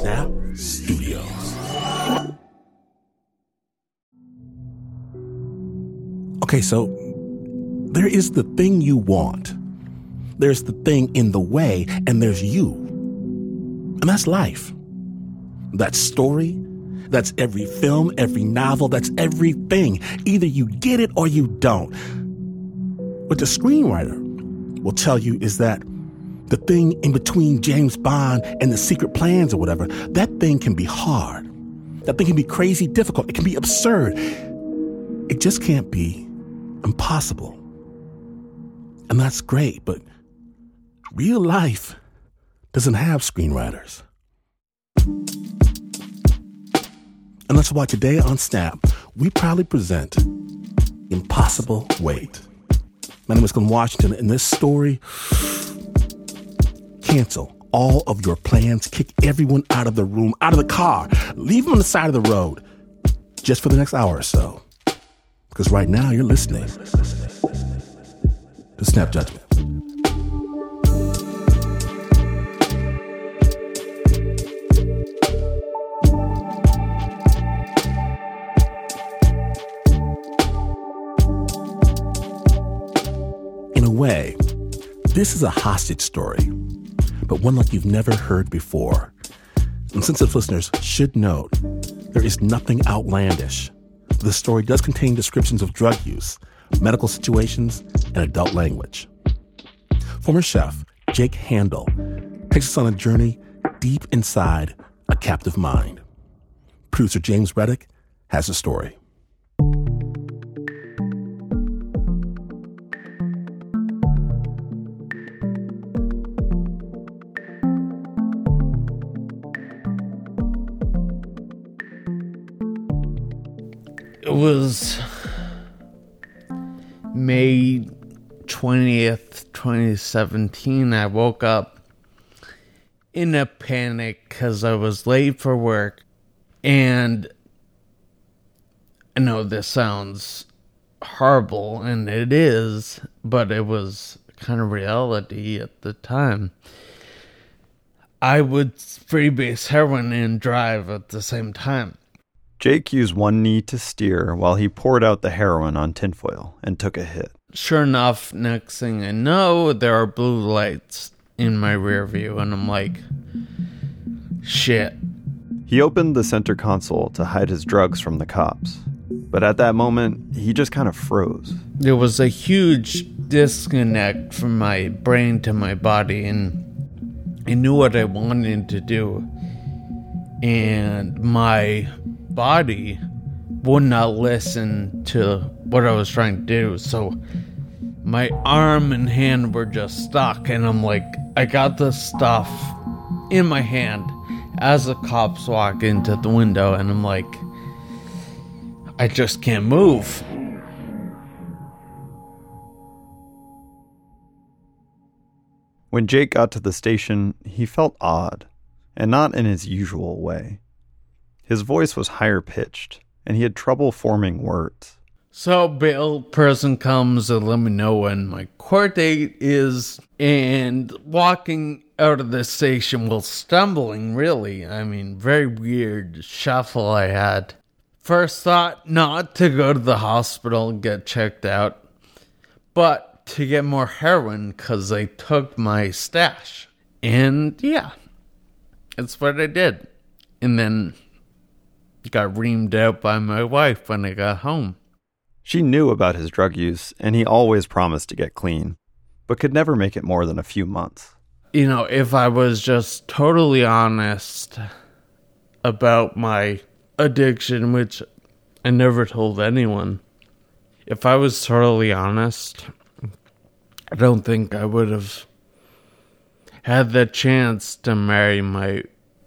Snap Studios. Okay, so there is the thing you want, there's the thing in the way, and there's you. And that's life. That's story. That's every film, every novel, that's everything. Either you get it or you don't. What the screenwriter will tell you is that the thing in between James Bond and the secret plans or whatever, that thing can be hard. That thing can be crazy difficult. It can be absurd. It just can't be impossible. And that's great, but real life doesn't have screenwriters. And that's why today on Snap, we proudly present Impossible Weight. My name is Glynn Washington, and this story cancel all of your plans, kick everyone out of the room, out of the car, leave them on the side of the road just for the next hour or so. Because right now you're listening to Snap Judgment. In a way, this is a hostage story, but one like you've never heard before. And sensitive listeners should note, there is nothing outlandish. The story does contain descriptions of drug use, medical situations, and adult language. Former chef Jake Haendel takes us on a journey deep inside a captive mind. Producer James Reddick has the story. Was May 20th, 2017. I woke up in a panic because I was late for work. And I know this sounds horrible, and it is, but it was kind of reality at the time. I would freebase heroin and drive at the same time. Jake used one knee to steer while he poured out the heroin on tinfoil and took a hit. Sure enough, next thing I know, there are blue lights in my rear view, and I'm like, shit. He opened the center console to hide his drugs from the cops. But at that moment, he just kind of froze. There was a huge disconnect from my brain to my body, and I knew what I wanted to do. And my body would not listen to what I was trying to do. So my arm and hand were just stuck, and I'm like, I got the stuff in my hand as the cops walk into the window, and I'm like, I just can't move. When Jake got to the station, he felt odd, and not in his usual way. His voice was higher pitched, and he had trouble forming words. So bail person comes and let me know when my court date is and walking out of the station while stumbling really. I mean very weird shuffle I had. First thought not to go to the hospital and get checked out, but to get more heroin because they took my stash. And yeah, that's what I did. And then got reamed out by my wife when I got home. She knew about his drug use, and he always promised to get clean, but could never make it more than a few months. You know, if I was just totally honest about my addiction, which I never told anyone, if I was totally honest, I don't think I would have had the chance to marry my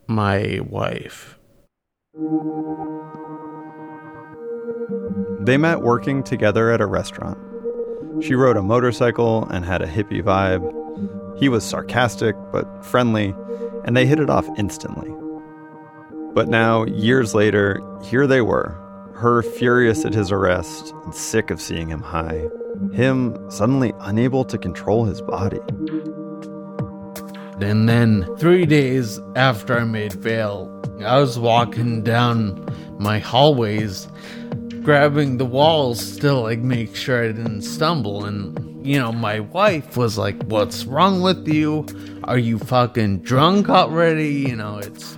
my wife. They met working together at a restaurant. She rode a motorcycle and had a hippie vibe. He was sarcastic but friendly, and they hit it off instantly. But now, years later, here they were, her furious at his arrest and sick of seeing him high, him suddenly unable to control his body. And then three days after I made bail, I was walking down my hallways, grabbing the walls to like make sure I didn't stumble. And, you know, my wife was like, What's wrong with you? Are you fucking drunk already? You know, it's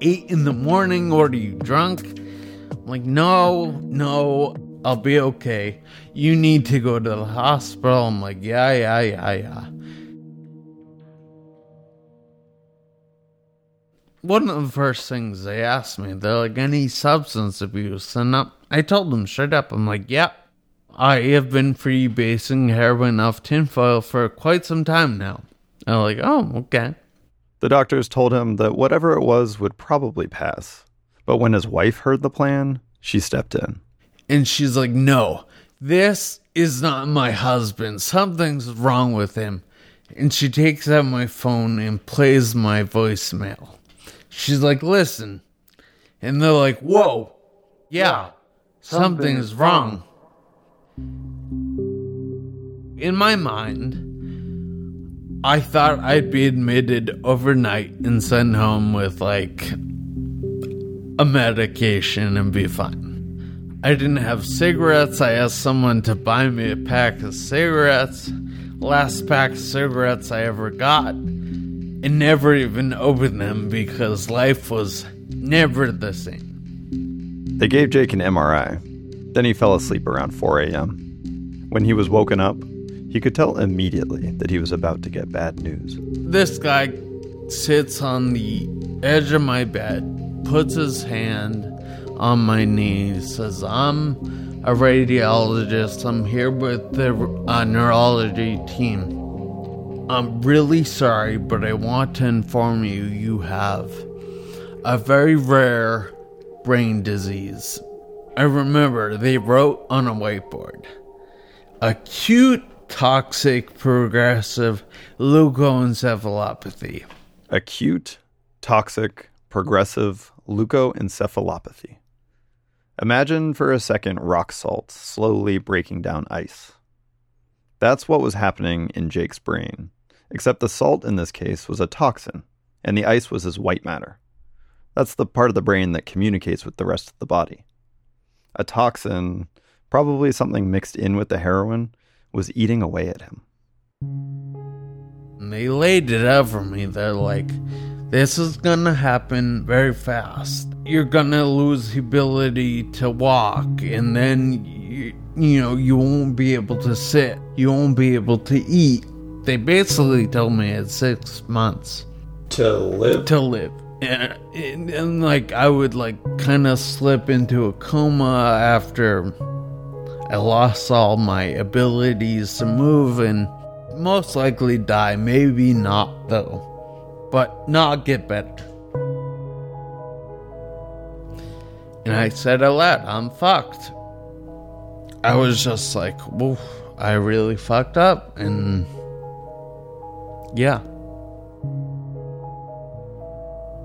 eight in the morning. Or are you drunk? I'm like, No, no, I'll be okay. You need to go to the hospital. I'm like, Yeah, yeah, yeah, yeah. One of the first things they asked me, they're like, any substance abuse? And I, I told them straight up, I'm like, yep, yeah, I have been freebasing heroin off tinfoil for quite some time now. I'm like, oh, okay. The doctors told him that whatever it was would probably pass. But when his wife heard the plan, she stepped in. And she's like, no, this is not my husband. Something's wrong with him. And she takes out my phone and plays my voicemail. She's like, listen. And they're like, whoa, yeah, something is wrong. In my mind, I thought I'd be admitted overnight and sent home with like a medication and be fine. I didn't have cigarettes. I asked someone to buy me a pack of cigarettes. Last pack of cigarettes I ever got and never even opened them because life was never the same. They gave Jake an MRI. Then he fell asleep around 4 a.m. When he was woken up, he could tell immediately that he was about to get bad news. This guy sits on the edge of my bed, puts his hand on my knee, says, I'm a radiologist. I'm here with the uh, neurology team. I'm really sorry, but I want to inform you you have a very rare brain disease. I remember they wrote on a whiteboard acute toxic progressive leukoencephalopathy. Acute toxic progressive leukoencephalopathy. Imagine for a second rock salt slowly breaking down ice. That's what was happening in Jake's brain except the salt in this case was a toxin, and the ice was his white matter. That's the part of the brain that communicates with the rest of the body. A toxin, probably something mixed in with the heroin, was eating away at him. They laid it out for me. They're like, this is gonna happen very fast. You're gonna lose the ability to walk, and then you, you know you won't be able to sit. You won't be able to eat they basically told me it's six months to live. To live. And, and, and like I would like kind of slip into a coma after I lost all my abilities to move and most likely die. Maybe not though, but not get better. And I said out loud, I'm fucked. I was just like, whoa, I really fucked up and yeah.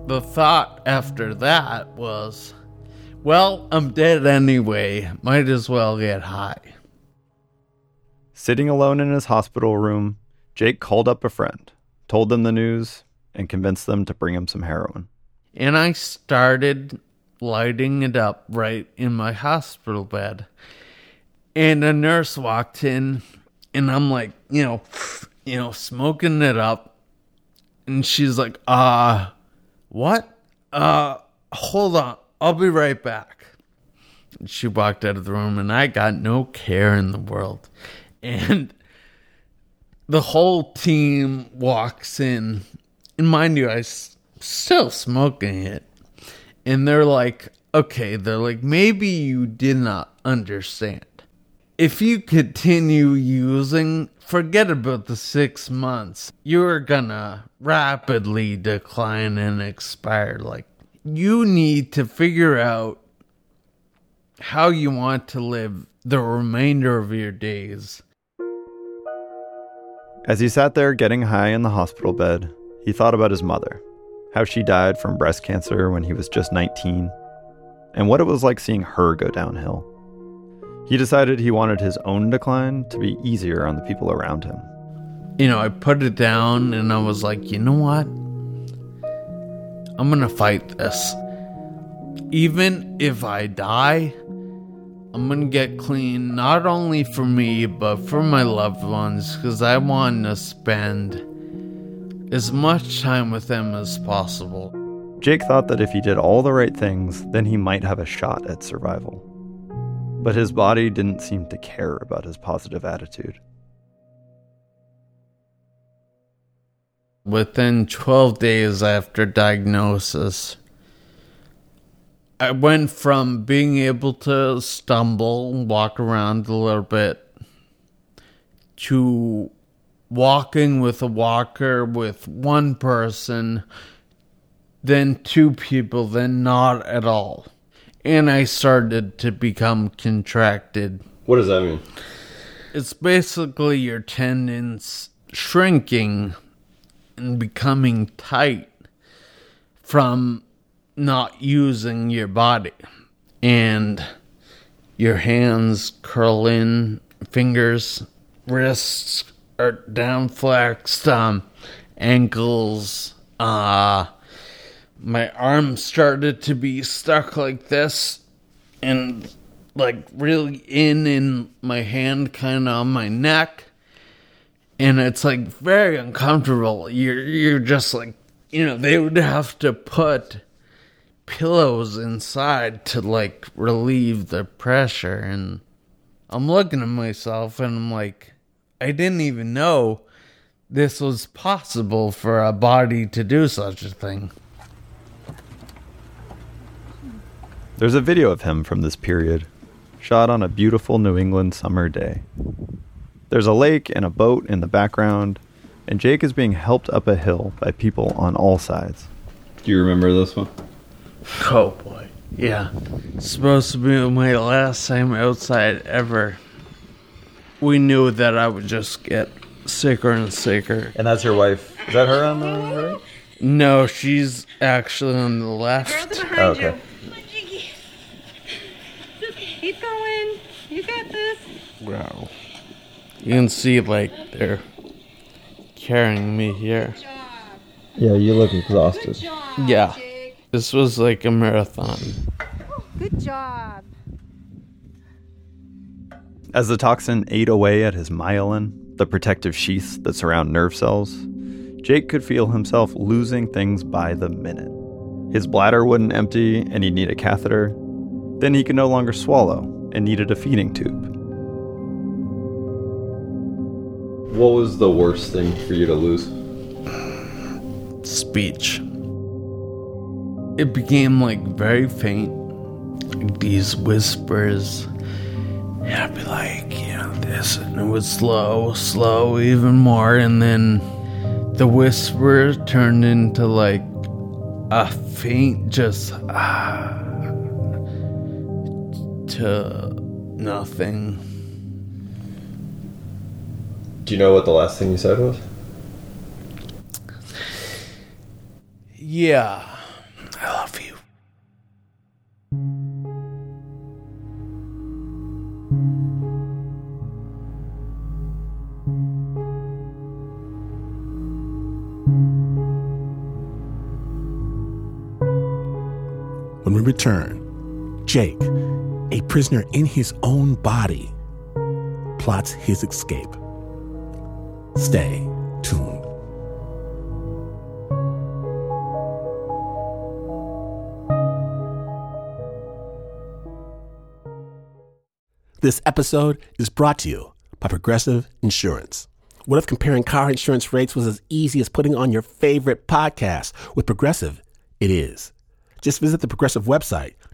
The thought after that was, well, I'm dead anyway. Might as well get high. Sitting alone in his hospital room, Jake called up a friend, told them the news, and convinced them to bring him some heroin. And I started lighting it up right in my hospital bed. And a nurse walked in, and I'm like, you know, you know, smoking it up. And she's like, uh, what? Uh, hold on. I'll be right back. And she walked out of the room, and I got no care in the world. And the whole team walks in. And mind you, I s- still smoking it. And they're like, okay, they're like, maybe you did not understand. If you continue using forget about the six months. You're gonna rapidly decline and expire. Like, you need to figure out how you want to live the remainder of your days. As he sat there getting high in the hospital bed, he thought about his mother, how she died from breast cancer when he was just 19, and what it was like seeing her go downhill. He decided he wanted his own decline to be easier on the people around him. you know, I put it down and I was like, you know what? I'm gonna fight this. Even if I die, I'm gonna get clean, not only for me, but for my loved ones, because I want to spend as much time with them as possible. Jake thought that if he did all the right things, then he might have a shot at survival. But his body didn't seem to care about his positive attitude. Within 12 days after diagnosis, I went from being able to stumble, walk around a little bit, to walking with a walker with one person, then two people, then not at all. And I started to become contracted. What does that mean? It's basically your tendons shrinking and becoming tight from not using your body. And your hands curl in, fingers, wrists are down flexed, um, ankles, uh, my arm started to be stuck like this and like really in in my hand kind of on my neck. And it's like very uncomfortable. You're you're just like you know they would have to put pillows inside to like relieve the pressure. And I'm looking at myself and I'm like I didn't even know this was possible for a body to do such a thing. There's a video of him from this period, shot on a beautiful New England summer day. There's a lake and a boat in the background, and Jake is being helped up a hill by people on all sides. Do you remember this one? Oh boy. Yeah. It's supposed to be my last time outside ever. We knew that I would just get sicker and sicker. And that's your wife. Is that her on the right? No, she's actually on the left. Oh, okay. Keep going. You got this. Wow. You can see like they're carrying me here. Yeah, you look exhausted. Job. Yeah. Jake. This was like a marathon. Oh, good job. As the toxin ate away at his myelin, the protective sheaths that surround nerve cells, Jake could feel himself losing things by the minute. His bladder wouldn't empty and he'd need a catheter. Then he could no longer swallow and needed a feeding tube. What was the worst thing for you to lose? Speech. It became like very faint. These whispers. And I'd be like, you know, this, and it was slow, slow, even more, and then the whisper turned into like a faint, just ah, to nothing. Do you know what the last thing you said was? Yeah, I love you. When we return, Jake, a prisoner in his own body, plots his escape. Stay tuned. This episode is brought to you by Progressive Insurance. What if comparing car insurance rates was as easy as putting on your favorite podcast? With Progressive, it is. Just visit the Progressive website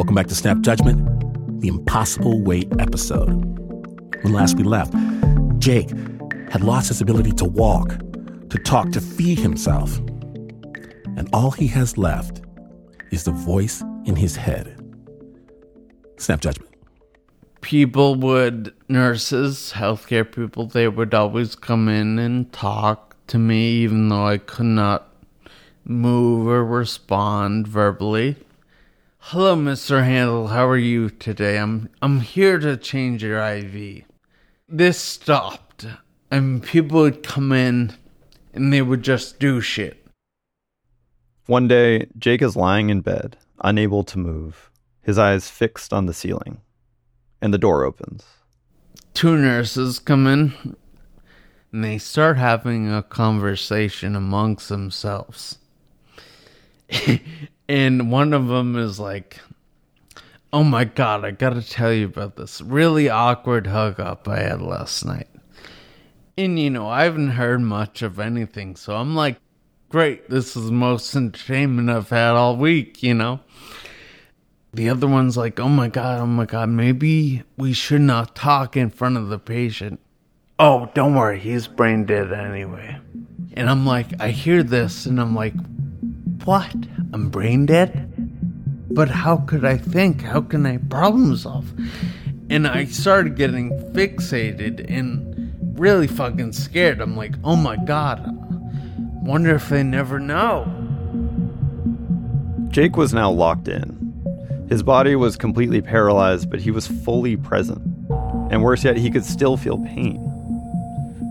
Welcome back to Snap Judgment, the impossible weight episode. When last we left, Jake had lost his ability to walk, to talk, to feed himself. And all he has left is the voice in his head. Snap judgment. People would, nurses, healthcare people, they would always come in and talk to me, even though I could not move or respond verbally. Hello, Mr. Haendel. How are you today? I'm I'm here to change your IV. This stopped. And people would come in and they would just do shit. One day, Jake is lying in bed, unable to move, his eyes fixed on the ceiling, and the door opens. Two nurses come in and they start having a conversation amongst themselves. and one of them is like, Oh my god, I gotta tell you about this really awkward hug hookup I had last night. And you know, I haven't heard much of anything, so I'm like, Great, this is the most entertainment I've had all week, you know? The other one's like, Oh my god, oh my god, maybe we should not talk in front of the patient. Oh, don't worry, he's brain dead anyway. And I'm like, I hear this, and I'm like, what? I'm brain dead? But how could I think? How can I problem solve? And I started getting fixated and really fucking scared. I'm like, oh my god, I wonder if they never know. Jake was now locked in. His body was completely paralyzed, but he was fully present. And worse yet, he could still feel pain.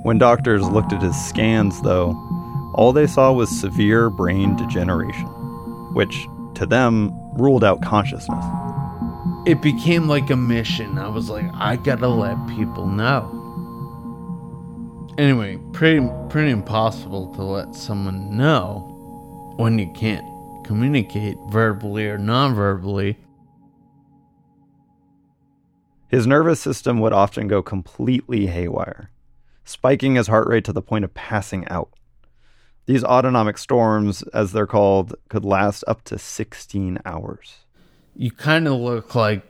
When doctors looked at his scans, though, all they saw was severe brain degeneration, which, to them, ruled out consciousness. It became like a mission. I was like, I gotta let people know. Anyway, pretty pretty impossible to let someone know when you can't communicate verbally or non-verbally. His nervous system would often go completely haywire, spiking his heart rate to the point of passing out. These autonomic storms, as they're called, could last up to 16 hours. You kind of look like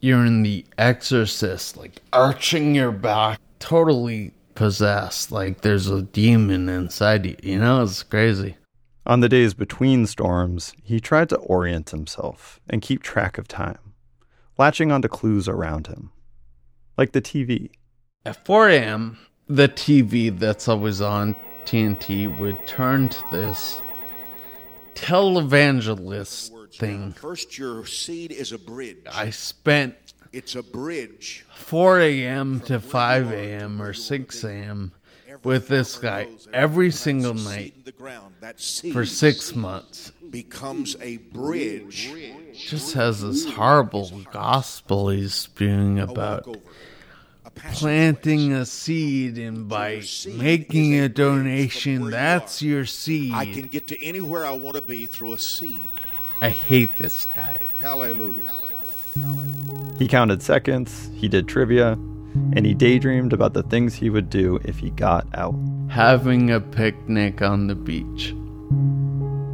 you're in The Exorcist, like arching your back, totally possessed, like there's a demon inside you. You know, it's crazy. On the days between storms, he tried to orient himself and keep track of time, latching onto clues around him, like the TV. At 4 a.m., the TV that's always on TNT would turn to this televangelist thing. First, your seed is a bridge. I spent It's a bridge. 4 a.m. to 5 a.m. or 6 a.m. with this guy every single night Seed in the ground. That seed for six months. becomes a bridge. Just has this horrible gospel he's spewing about Walk over. A passageway. Planting a seed and by making a donation, that's your seed. I can get to anywhere I want to be through a seed. I hate this guy. Hallelujah. He counted seconds, he did trivia, and he daydreamed about the things he would do if he got out. having a picnic on the beach.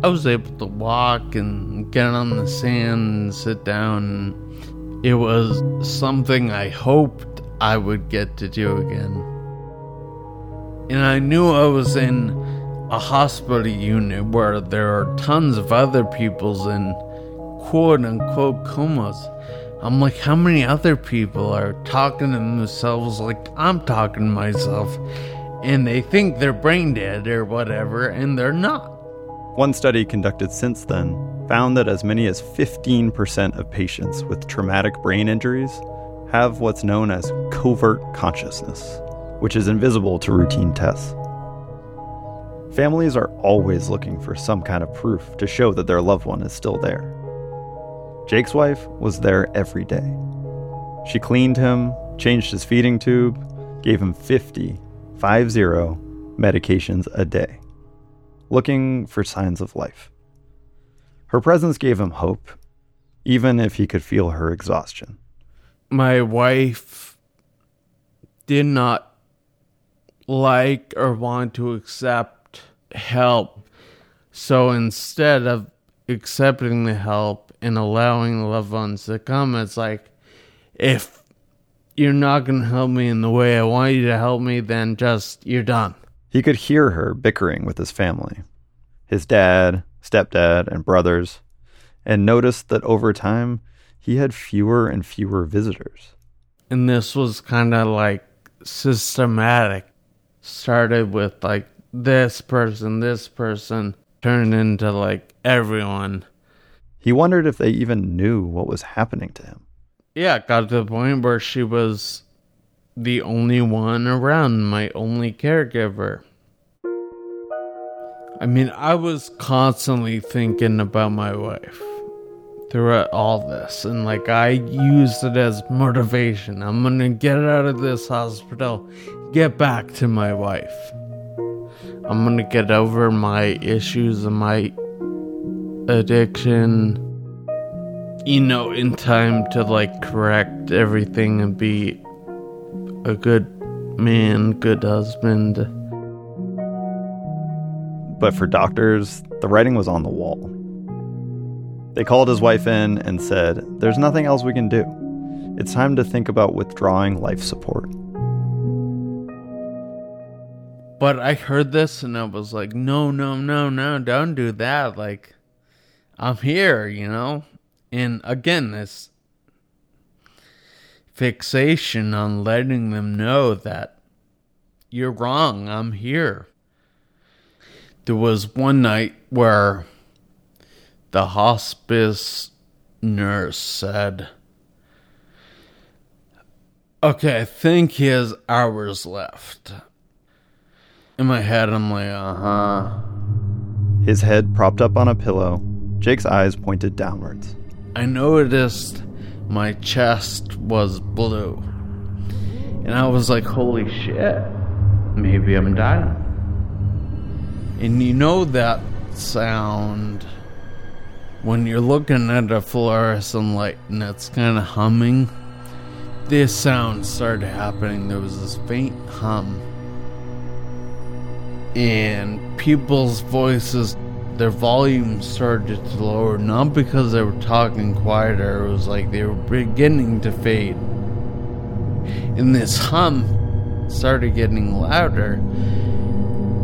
I was able to walk and get on the sand and sit down. It was something I hoped I would get to do again. And I knew I was in a hospital unit where there are tons of other people's in quote unquote comas. I'm like, how many other people are talking to themselves like I'm talking to myself? and they think they're brain dead or whatever, and they're not. One study conducted since then found that as many as 15% of patients with traumatic brain injuries have what's known as covert consciousness, which is invisible to routine tests. Families are always looking for some kind of proof to show that their loved one is still there. Jake's wife was there every day. She cleaned him, changed his feeding tube, gave him 50, 50 medications a day, looking for signs of life. Her presence gave him hope, even if he could feel her exhaustion. My wife did not like or want to accept help. So instead of accepting the help and allowing the loved ones to come, it's like if you're not going to help me in the way I want you to help me, then just, you're done. He could hear her bickering with his family, his dad, stepdad, and brothers, and noticed that over time, he had fewer and fewer visitors. And this was kind of like systematic. Started with like this person, this person, turned into like everyone. He wondered if they even knew what was happening to him. Yeah, it got to the point where she was the only one around, my only caregiver. I mean, I was constantly thinking about my wife throughout all this, and like I used it as motivation. I'm gonna get out of this hospital, get back to my wife. I'm gonna get over my issues and my addiction, you know, in time to like correct everything and be a good man, good husband. But for doctors, the writing was on the wall. They called his wife in and said, There's nothing else we can do. It's time to think about withdrawing life support. But I heard this and I was like, no, no, no, no, don't do that. Like, I'm here, you know? And again, this fixation on letting them know that you're wrong, I'm here. There was one night where the hospice nurse said, Okay, I think he has hours left. In my head, I'm like, uh huh. His head propped up on a pillow, Jake's eyes pointed downwards. I noticed my chest was blue. And I was like, holy shit, maybe I'm dying. And you know that sound when you're looking at a fluorescent light and it's kind of humming? This sound started happening. There was this faint hum. And people's voices their volume started to lower, not because they were talking quieter, it was like they were beginning to fade. And this hum started getting louder.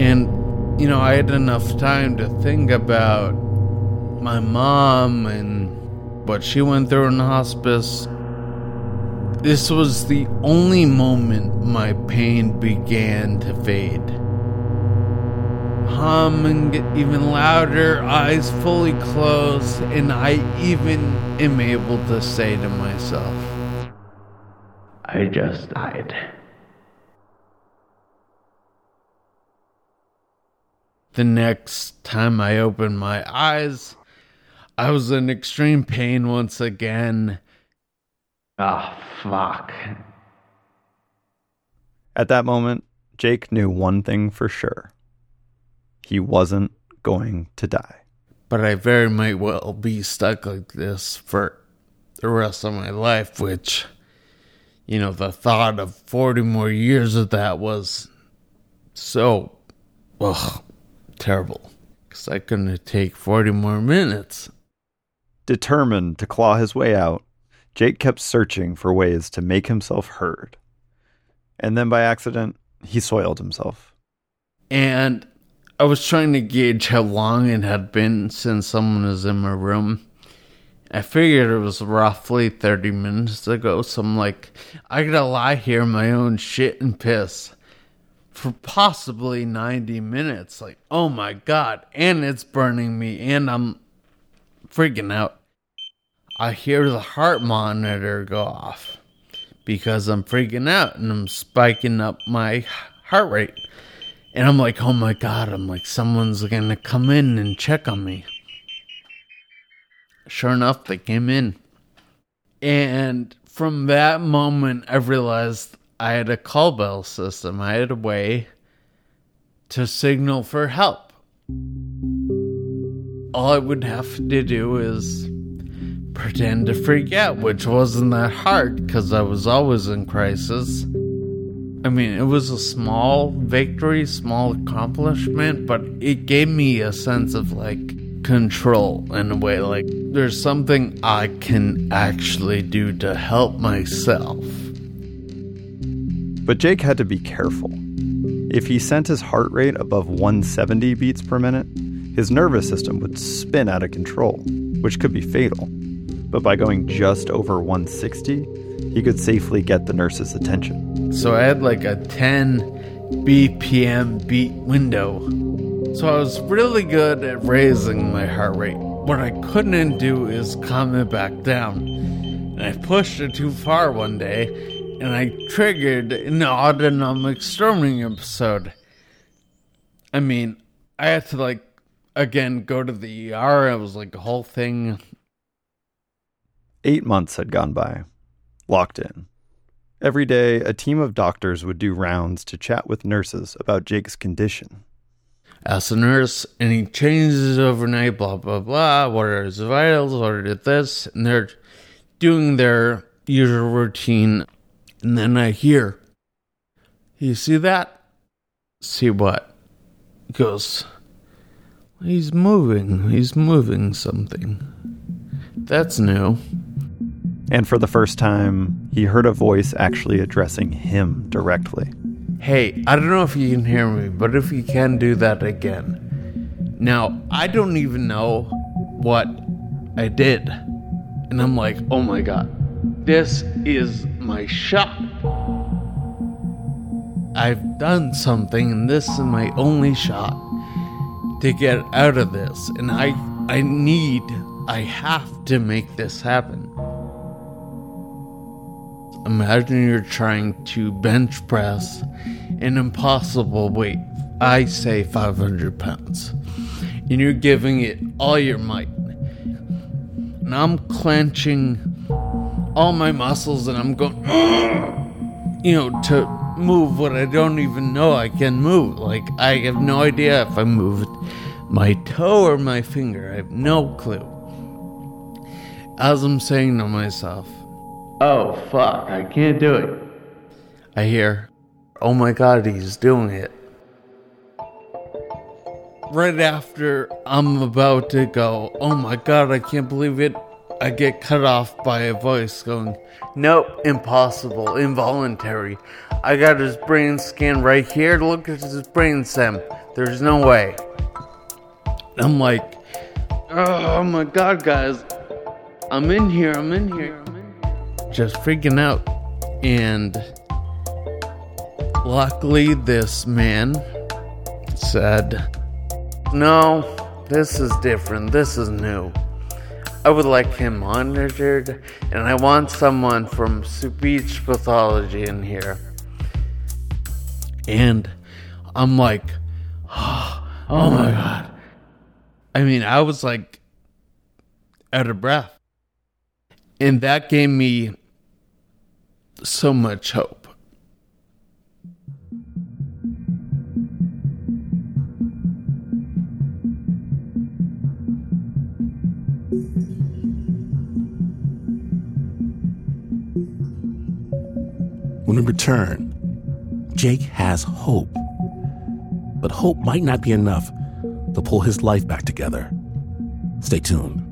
And, you know, I had enough time to think about my mom and what she went through in hospice. This was the only moment my pain began to fade hum and get even louder, eyes fully closed, and I even am able to say to myself, I just died. The next time I opened my eyes, I was in extreme pain once again. Ah, oh, fuck. At that moment, Jake knew one thing for sure he wasn't going to die. But I very might well be stuck like this for the rest of my life, which, you know, the thought of 40 more years of that was so, ugh, terrible. Because I couldn't take 40 more minutes. Determined to claw his way out, Jake kept searching for ways to make himself heard. And then by accident, he soiled himself. And I was trying to gauge how long it had been since someone was in my room. I figured it was roughly 30 minutes ago, so I'm like, I gotta lie here in my own shit and piss for possibly 90 minutes. Like, oh my god, and it's burning me, and I'm freaking out. I hear the heart monitor go off because I'm freaking out and I'm spiking up my heart rate. And I'm like, oh my God, I'm like, someone's gonna come in and check on me. Sure enough, they came in. And from that moment, I realized I had a call bell system. I had a way to signal for help. All I would have to do is pretend to freak out, which wasn't that hard because I was always in crisis. I mean, it was a small victory, small accomplishment, but it gave me a sense of like control in a way. Like, there's something I can actually do to help myself. But Jake had to be careful. If he sent his heart rate above 170 beats per minute, his nervous system would spin out of control, which could be fatal. But by going just over 160, he could safely get the nurse's attention. So I had like a 10 BPM beat window. So I was really good at raising my heart rate. What I couldn't do is calm it back down. And I pushed it too far one day, and I triggered an autonomic storming episode. I mean, I had to like again go to the ER. It was like a whole thing. Eight months had gone by, locked in. Every day, a team of doctors would do rounds to chat with nurses about Jake's condition. Ask the nurse, any changes overnight, blah, blah, blah. What are his vitals? What are this? And they're doing their usual routine. And then I hear, You see that? See what? He goes, He's moving. He's moving something. That's new. And for the first time, he heard a voice actually addressing him directly. Hey, I don't know if you can hear me, but if you can do that again. Now, I don't even know what I did. And I'm like, oh my god, this is my shot. I've done something, and this is my only shot to get out of this. And I, I need, I have to make this happen. Imagine you're trying to bench press an impossible weight. I say 500 pounds. And you're giving it all your might. And I'm clenching all my muscles and I'm going, you know, to move what I don't even know I can move. Like, I have no idea if I moved my toe or my finger. I have no clue. As I'm saying to myself, oh fuck, I can't do it. I hear, oh my god, he's doing it. Right after I'm about to go, oh my god, I can't believe it, I get cut off by a voice going, nope, impossible, involuntary. I got his brain scan right here. Look at his brain stem. There's no way. I'm like, oh my god, guys, I'm in here, I'm in here, I'm in here. Just freaking out. And luckily, this man said, no, this is different, this is new. I would like him monitored, and I want someone from speech pathology in here. And I'm like, ah, oh, my oh. god. I mean, I was like out of breath. And that gave me so much hope. When we return, Jake has hope. But hope might not be enough to pull his life back together. Stay tuned.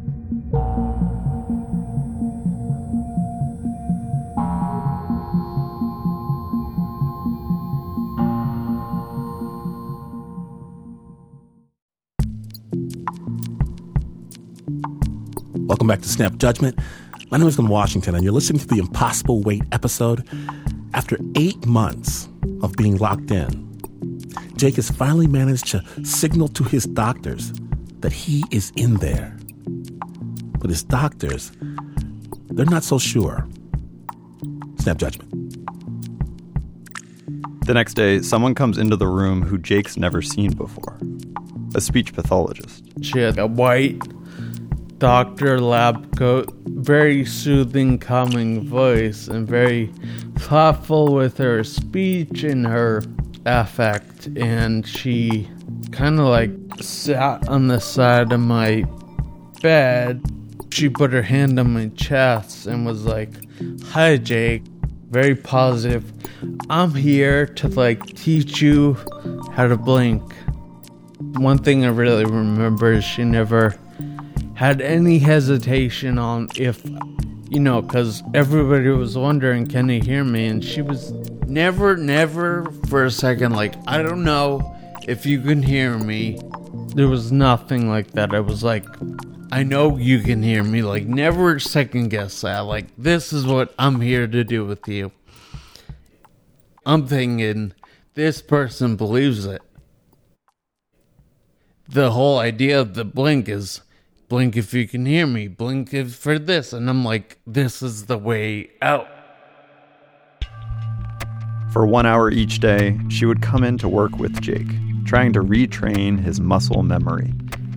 Welcome back to Snap Judgment. My name is Glynn Washington, and you're listening to the Impossible Weight episode. After eight months of being locked in, Jake has finally managed to signal to his doctors that he is in there. But his doctors, they're not so sure. Snap Judgment. The next day, someone comes into the room who Jake's never seen before a speech pathologist. She had a white doctor lab coat, very soothing, calming voice, and very thoughtful with her speech and her affect. And she kind of like sat on the side of my bed. She put her hand on my chest and was like, Hi, Jake. Very positive. I'm here to like teach you how to blink. One thing I really remember is she never had any hesitation on if, you know, because everybody was wondering, can he hear me? And she was Never, never for a second, like, I don't know if you can hear me. There was nothing like that. I was like, I know you can hear me. Like, never second guess that. Like, this is what I'm here to do with you. I'm thinking this person believes it. The whole idea of the blink is blink if you can hear me, blink if for this. And I'm like, this is the way out. For one hour each day, she would come in to work with Jake, trying to retrain his muscle memory.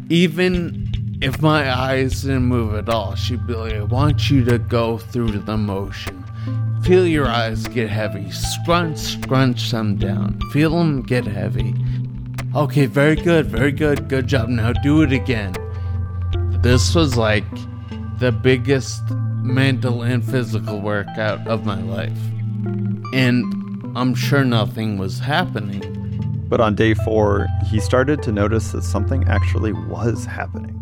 Even if my eyes didn't move at all, she'd be like, I want you to go through the motion. Feel your eyes get heavy. Scrunch, scrunch them down. Feel them get heavy. Okay, very good, very good, good job. Now do it again. This was like the biggest mental and physical workout of my life. And I'm sure nothing was happening. But on day four, he started to notice that something actually was happening.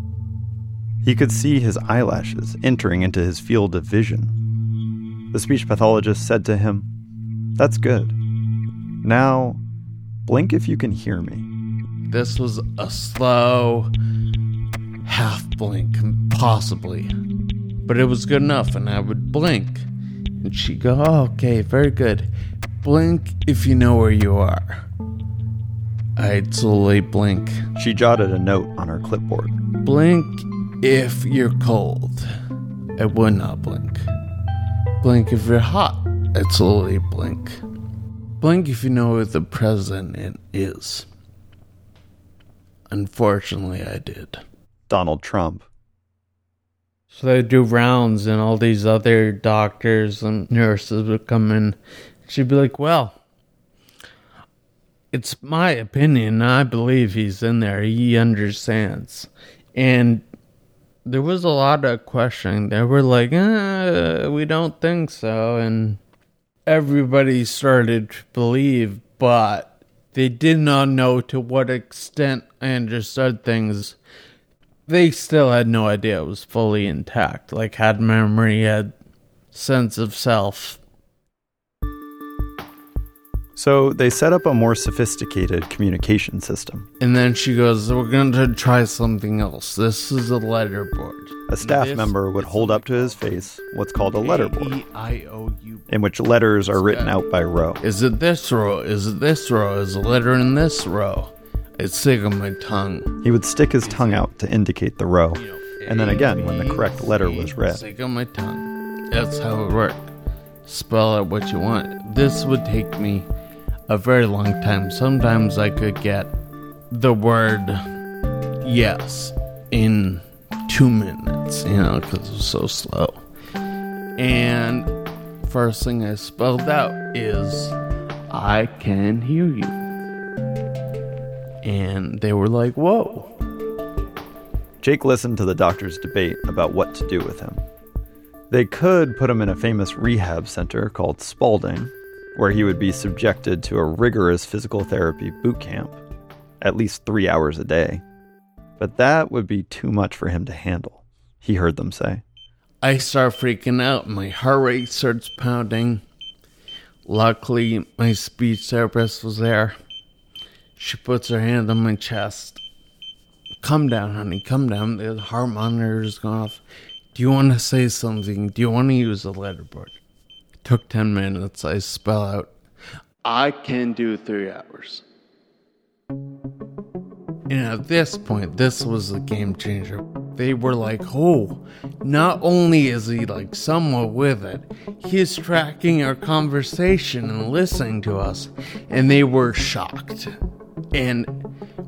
He could see his eyelashes entering into his field of vision. The speech pathologist said to him, That's good. Now, blink if you can hear me. This was a slow half blink, possibly. But it was good enough, and I would blink. And she'd go, oh, okay, very good. Blink if you know where you are. I'd slowly blink. She jotted a note on her clipboard. Blink if you're cold. I would not blink. Blink if you're hot. I'd slowly blink. Blink if you know who the president is. Unfortunately, I did. Donald Trump. So they do rounds, and all these other doctors and nurses would come in. She'd be like, Well, it's my opinion. I believe he's in there. He understands. And there was a lot of questioning. They were like, uh, We don't think so. And everybody started to believe, but they did not know to what extent I understood things they still had no idea it was fully intact. Like had memory, had sense of self. So they set up a more sophisticated communication system. And then she goes, "We're going to try something else. This is a letterboard." A staff This member would hold up to his face what's called a letterboard, A-E-I-O-U. in which letters are written out by row. Is it this row? Is it this row? Is a letter in this row? It's sick on my tongue. He would stick his tongue out to indicate the row, and then again when the correct letter was read. Sick on my tongue. That's how it worked. Spell out what you want. This would take me a very long time. Sometimes I could get the word yes in two minutes, you know, because it was so slow. And first thing I spelled out is, I can hear you. And they were like, whoa. Jake listened to the doctor's debate about what to do with him. They could put him in a famous rehab center called Spaulding, where he would be subjected to a rigorous physical therapy boot camp, at least three hours a day. But that would be too much for him to handle, he heard them say. I start freaking out. My heart rate starts pounding. Luckily, my speech therapist was there. She puts her hand on my chest. Come down, honey, come down. The heart monitor is going off. Do you want to say something? Do you want to use a letterboard? Took 10 minutes. I spell out, I can do three hours. And at this point, this was a game changer. They were like, oh, not only is he like somewhat with it, he's tracking our conversation and listening to us. And they were shocked. And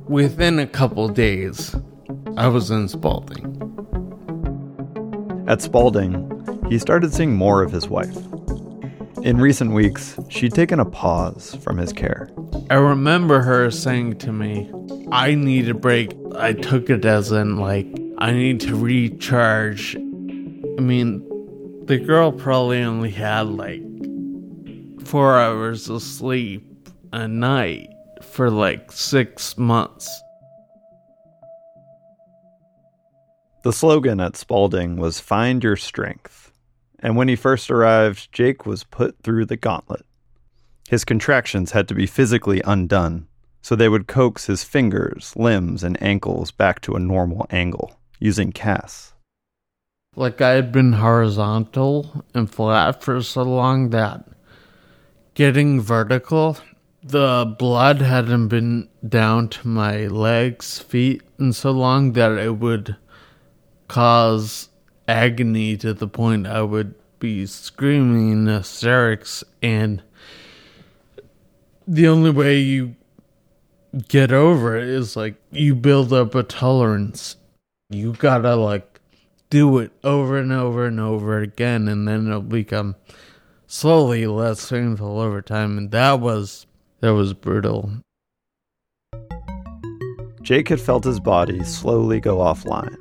within a couple days, I was in Spaulding. At Spaulding, he started seeing more of his wife. In recent weeks, she'd taken a pause from his care. I remember her saying to me, I need a break. I took it as in, like, I need to recharge. I mean, the girl probably only had like four hours of sleep a night for like six months. The slogan at Spaulding was Find Your Strength. And when he first arrived, Jake was put through the gauntlet. His contractions had to be physically undone, so they would coax his fingers, limbs, and ankles back to a normal angle using casts. Like I had been horizontal and flat for so long that getting vertical, the blood hadn't been down to my legs, feet, and so long that it would cause agony to the point I would be screaming in hysterics. And the only way you get over it is like you build up a tolerance. You gotta like do it over and over and over again, and then it'll become slowly less painful over time. And that was that was brutal. Jake had felt his body slowly go offline.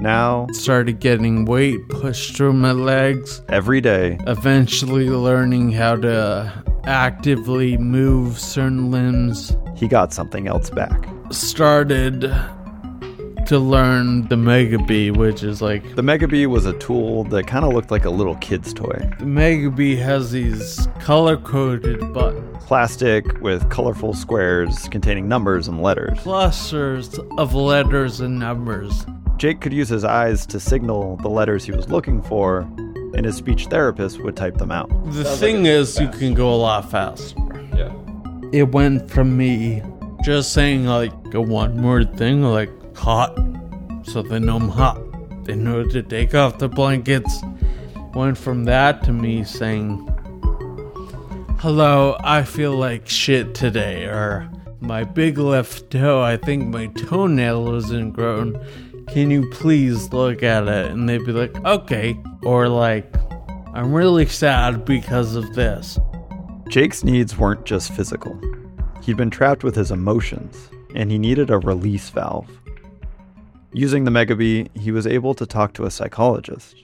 Now, Started getting weight pushed through my legs. every day, Eventually, learning how to actively move certain limbs. he got something else back. Started to learn the Mega Bee, which is like The Mega Bee was a tool that kind of looked like a little kid's toy. the Mega Bee has these color coded buttons. Plastic with colorful squares containing numbers and letters. clusters of letters and numbers. Jake could use his eyes to signal the letters he was looking for, and his speech therapist would type them out. The thing is, you can go a lot faster. Yeah. It went from me just saying like a one word thing, like hot, so they know I'm hot. They know to take off the blankets. Went from that to me saying, Hello, I feel like shit today, or my big left toe, I think my toenail isn't grown. Can you please look at it? And they'd be like, okay. Or like, I'm really sad because of this. Jake's needs weren't just physical. He'd been trapped with his emotions, and he needed a release valve. Using the Megabee, he was able to talk to a psychologist,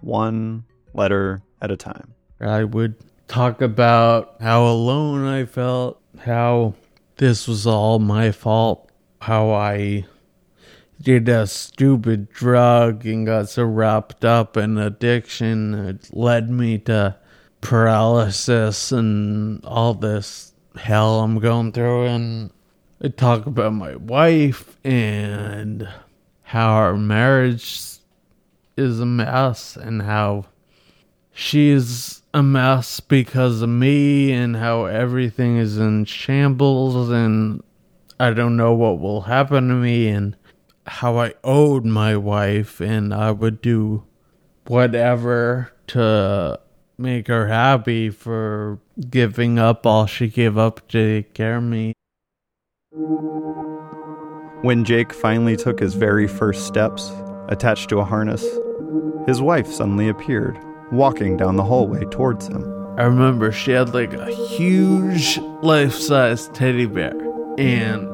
one letter at a time. I would talk about how alone I felt, how this was all my fault, how I did a stupid drug and got so wrapped up in addiction it led me to paralysis and all this hell I'm going through and I talk about my wife and how our marriage is a mess and how she's a mess because of me and how everything is in shambles and I don't know what will happen to me and how I owed my wife and I would do whatever to make her happy for giving up all she gave up to take care of me. When Jake finally took his very first steps, attached to a harness, his wife suddenly appeared, walking down the hallway towards him. I remember she had like a huge life size teddy bear. And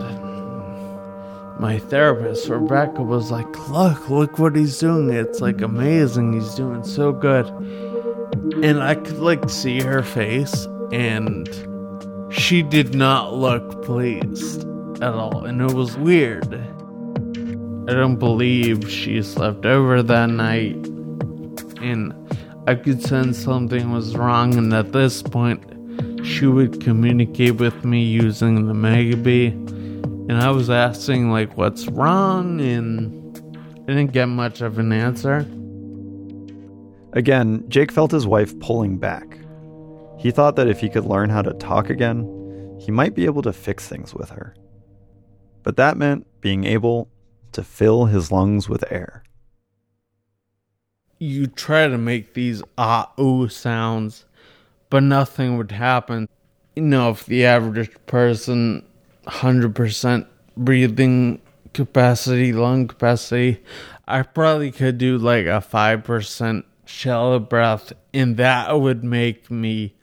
my therapist, Rebecca, was like, Look, look what he's doing. It's like amazing. He's doing so good. And I could like see her face, and she did not look pleased at all. And it was weird. I don't believe she slept over that night. And I could sense something was wrong, and at this point, she would communicate with me using the Megabee. And I was asking, like, what's wrong? And I didn't get much of an answer. Again, Jake felt his wife pulling back. He thought that if he could learn how to talk again, he might be able to fix things with her. But that meant being able to fill his lungs with air. You try to make these ah ooh sounds, but nothing would happen. You know, if the average person, 100% breathing capacity, lung capacity, I probably could do like a 5% shallow breath, and that would make me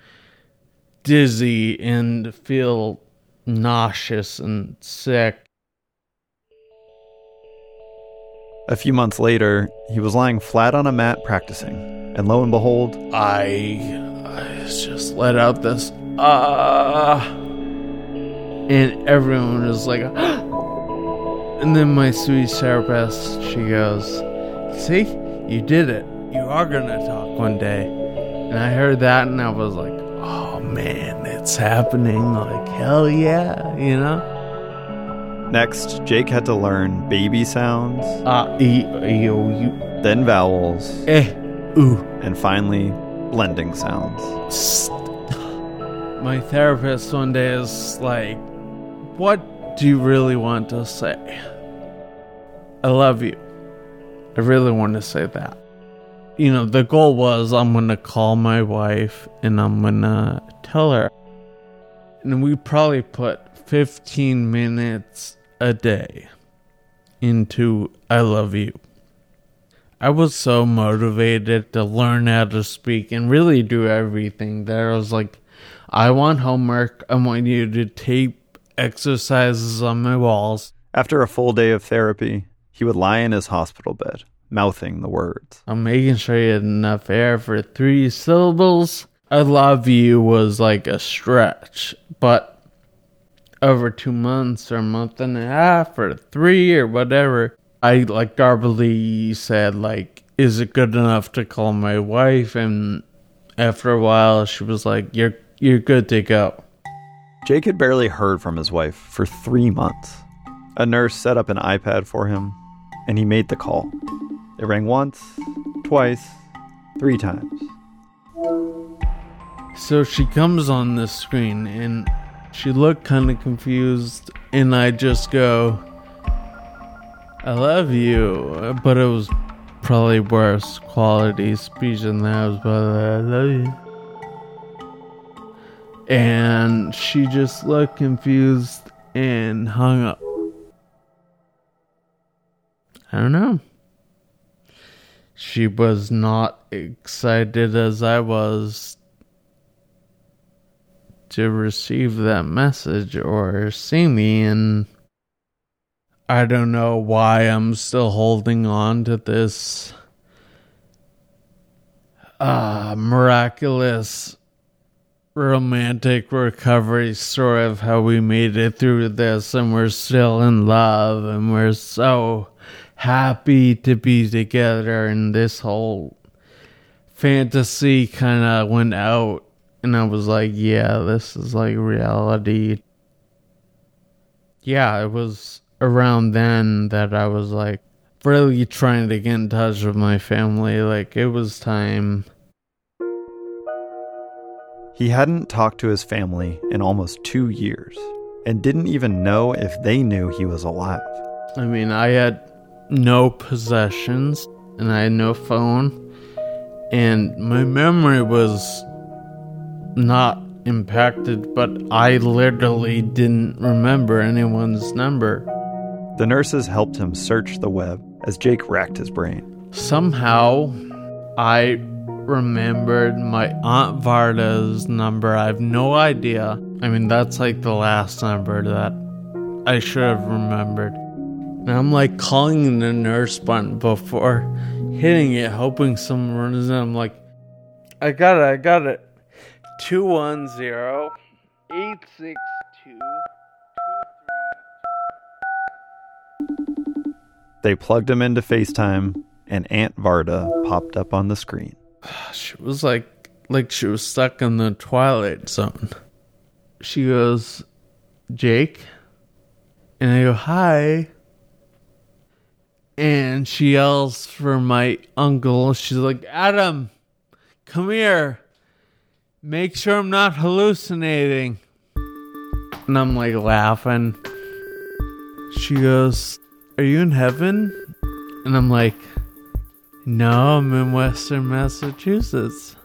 dizzy and feel nauseous and sick. A few months later, he was lying flat on a mat practicing, and lo and behold, I, I just let out this ah, and everyone was like, and then my sweet therapist, she goes, "See, you did it. You are gonna talk one day." And I heard that, and I was like, "Oh man, it's happening. Like, hell yeah, you know? Next, Jake had to learn baby sounds, Uh, e, e, o, u, then vowels, eh, ooh. and finally, blending sounds. My therapist one day is like, What do you really want to say? I love you. I really want to say that. You know, the goal was I'm going to call my wife and I'm going to tell her. And we probably put 15 minutes a day into I love you. I was so motivated to learn how to speak and really do everything there. I was like, I want homework. I want you to tape exercises on my walls. After a full day of therapy, he would lie in his hospital bed, mouthing the words. I'm making sure you had enough air for three syllables. I love you was like a stretch, but over two months or a month and a half or three or whatever, I like garbly said like, "Is it good enough to call my wife?" And after a while, she was like, "You're you're good to go." Jake had barely heard from his wife for three months. A nurse set up an iPad for him, and he made the call. It rang once, twice, three times. So she comes on the screen and she looked kind of confused, and I just go, I love you. But it was probably worse quality speech than that. Was like, I love you. And she just looked confused and hung up. I don't know. She was not excited as I was to receive that message or see me and I don't know why I'm still holding on to this uh miraculous romantic recovery story of how we made it through this and we're still in love and we're so happy to be together and this whole fantasy kind of went out and I was like, yeah, this is like reality. Yeah, it was around then that I was like really trying to get in touch with my family. Like, it was time. He hadn't talked to his family in almost two years and didn't even know if they knew he was alive. I mean, I had no possessions and I had no phone, and my memory was not impacted, but I literally didn't remember anyone's number. The nurses helped him search the web as Jake racked his brain. Somehow, I remembered my Aunt Varda's number. I have no idea. I mean, that's like the last number that I should have remembered. And I'm like calling the nurse button before hitting it, hoping someone runs in. I'm like, I got it, I got it. 210 862 They plugged him into FaceTime, and Aunt Varda popped up on the screen. She was like, like she was stuck in the twilight zone. She goes, Jake, and I go, hi. And she yells for my uncle. She's like, Adam, come here. Make sure I'm not hallucinating. And I'm like laughing. She goes, Are you in heaven? And I'm like, No, I'm in Western Massachusetts.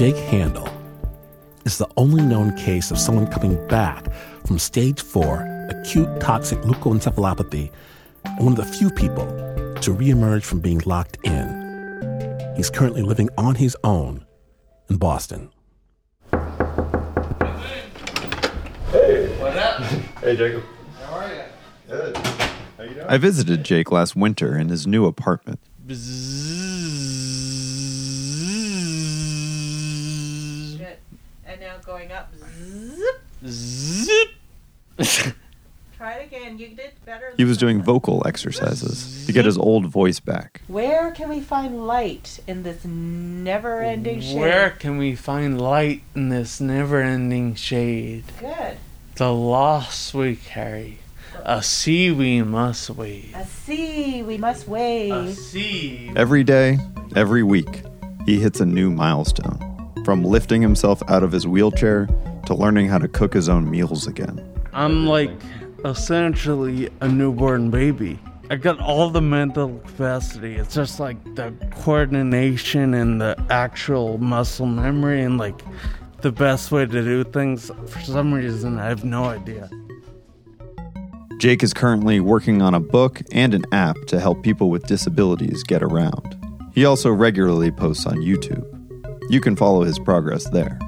Jake Haendel is the only known case of someone coming back from stage four acute toxic leukoencephalopathy and one of the few people to reemerge from being locked in. He's currently living on his own in Boston. Hey, What up? Hey, Jacob. How are you? Good. How you doing? I visited Jake last winter in his new apartment. Good. And now going Zip. Try it again. You did better. He was doing vocal exercises to get his old voice back. Where can we find light in this never-ending shade? Where can we find light in this never ending shade? Good. The loss we carry. A sea we must wade. A sea we must A sea. Every day, every week, he hits a new milestone. From lifting himself out of his wheelchair to learning how to cook his own meals again. I'm like essentially a newborn baby. I got all the mental capacity. It's just like the coordination and the actual muscle memory and like the best way to do things. For some reason, I have no idea. Jake is currently working on a book and an app to help people with disabilities get around. He also regularly posts on YouTube. You can follow his progress there.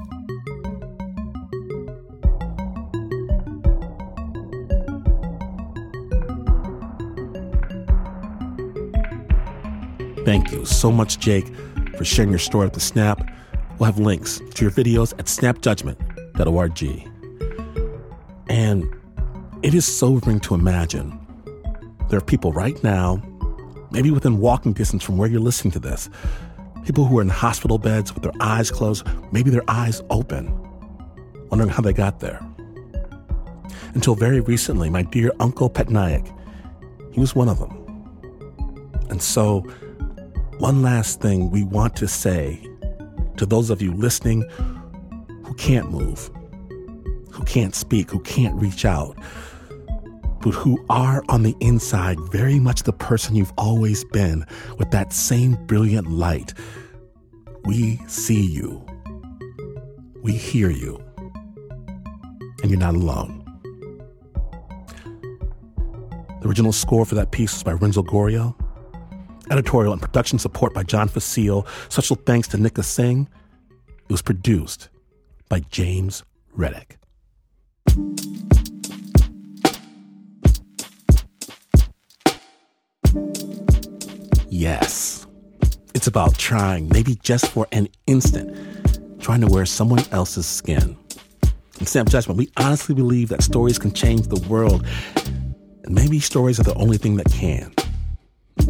Thank you so much, Jake, for sharing your story with the Snap. We'll have links to your videos at snapjudgment.org. And it is sobering to imagine there are people right now, maybe within walking distance from where you're listening to this, people who are in hospital beds with their eyes closed, maybe their eyes open, wondering how they got there. Until very recently, my dear Uncle Petnaik, he was one of them. And so, one last thing we want to say to those of you listening who can't move, who can't speak, who can't reach out, but who are on the inside very much the person you've always been with that same brilliant light. We see you. We hear you. And you're not alone. The original score for that piece was by Renzo Gorio. Editorial and production support by John Facile. Special thanks to Nika Singh. It was produced by James Reddick. Yes, it's about trying, maybe just for an instant, trying to wear someone else's skin. In Snap Judgment, we honestly believe that stories can change the world, and maybe stories are the only thing that can.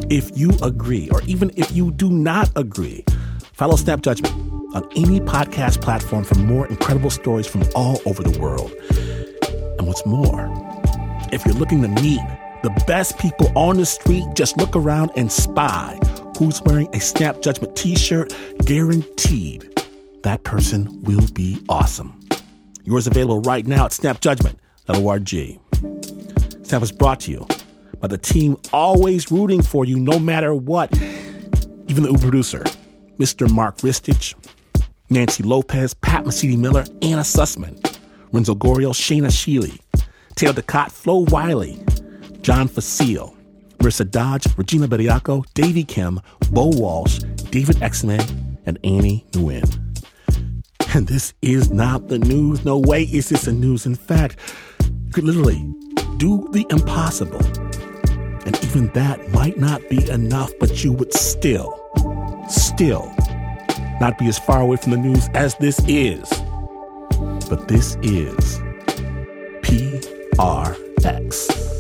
If you agree, or even if you do not agree, follow Snap Judgment on any podcast platform for more incredible stories from all over the world. And what's more, if you're looking to meet the best people on the street, just look around and spy who's wearing a Snap Judgment t shirt. Guaranteed that person will be awesome. Yours available right now at snapjudgment.org. Snap is brought to you by the team always rooting for you no matter what. Even the producer, Mr. Mark Ristich, Nancy Lopez, Pat Mesiti Miller, Anna Sussman, Renzo Gorio, Shaina Shealy, Taylor DeCott, Flo Wiley, John Facile, Marissa Dodge, Regina Bediako, Davey Kim, Bo Walsh, David Exman, and Annie Nguyen. And this is not the news. No way is this the news. In fact, you could literally do the impossible. Even that might not be enough, but you would still, still not be as far away from the news as this is. But this is PRX.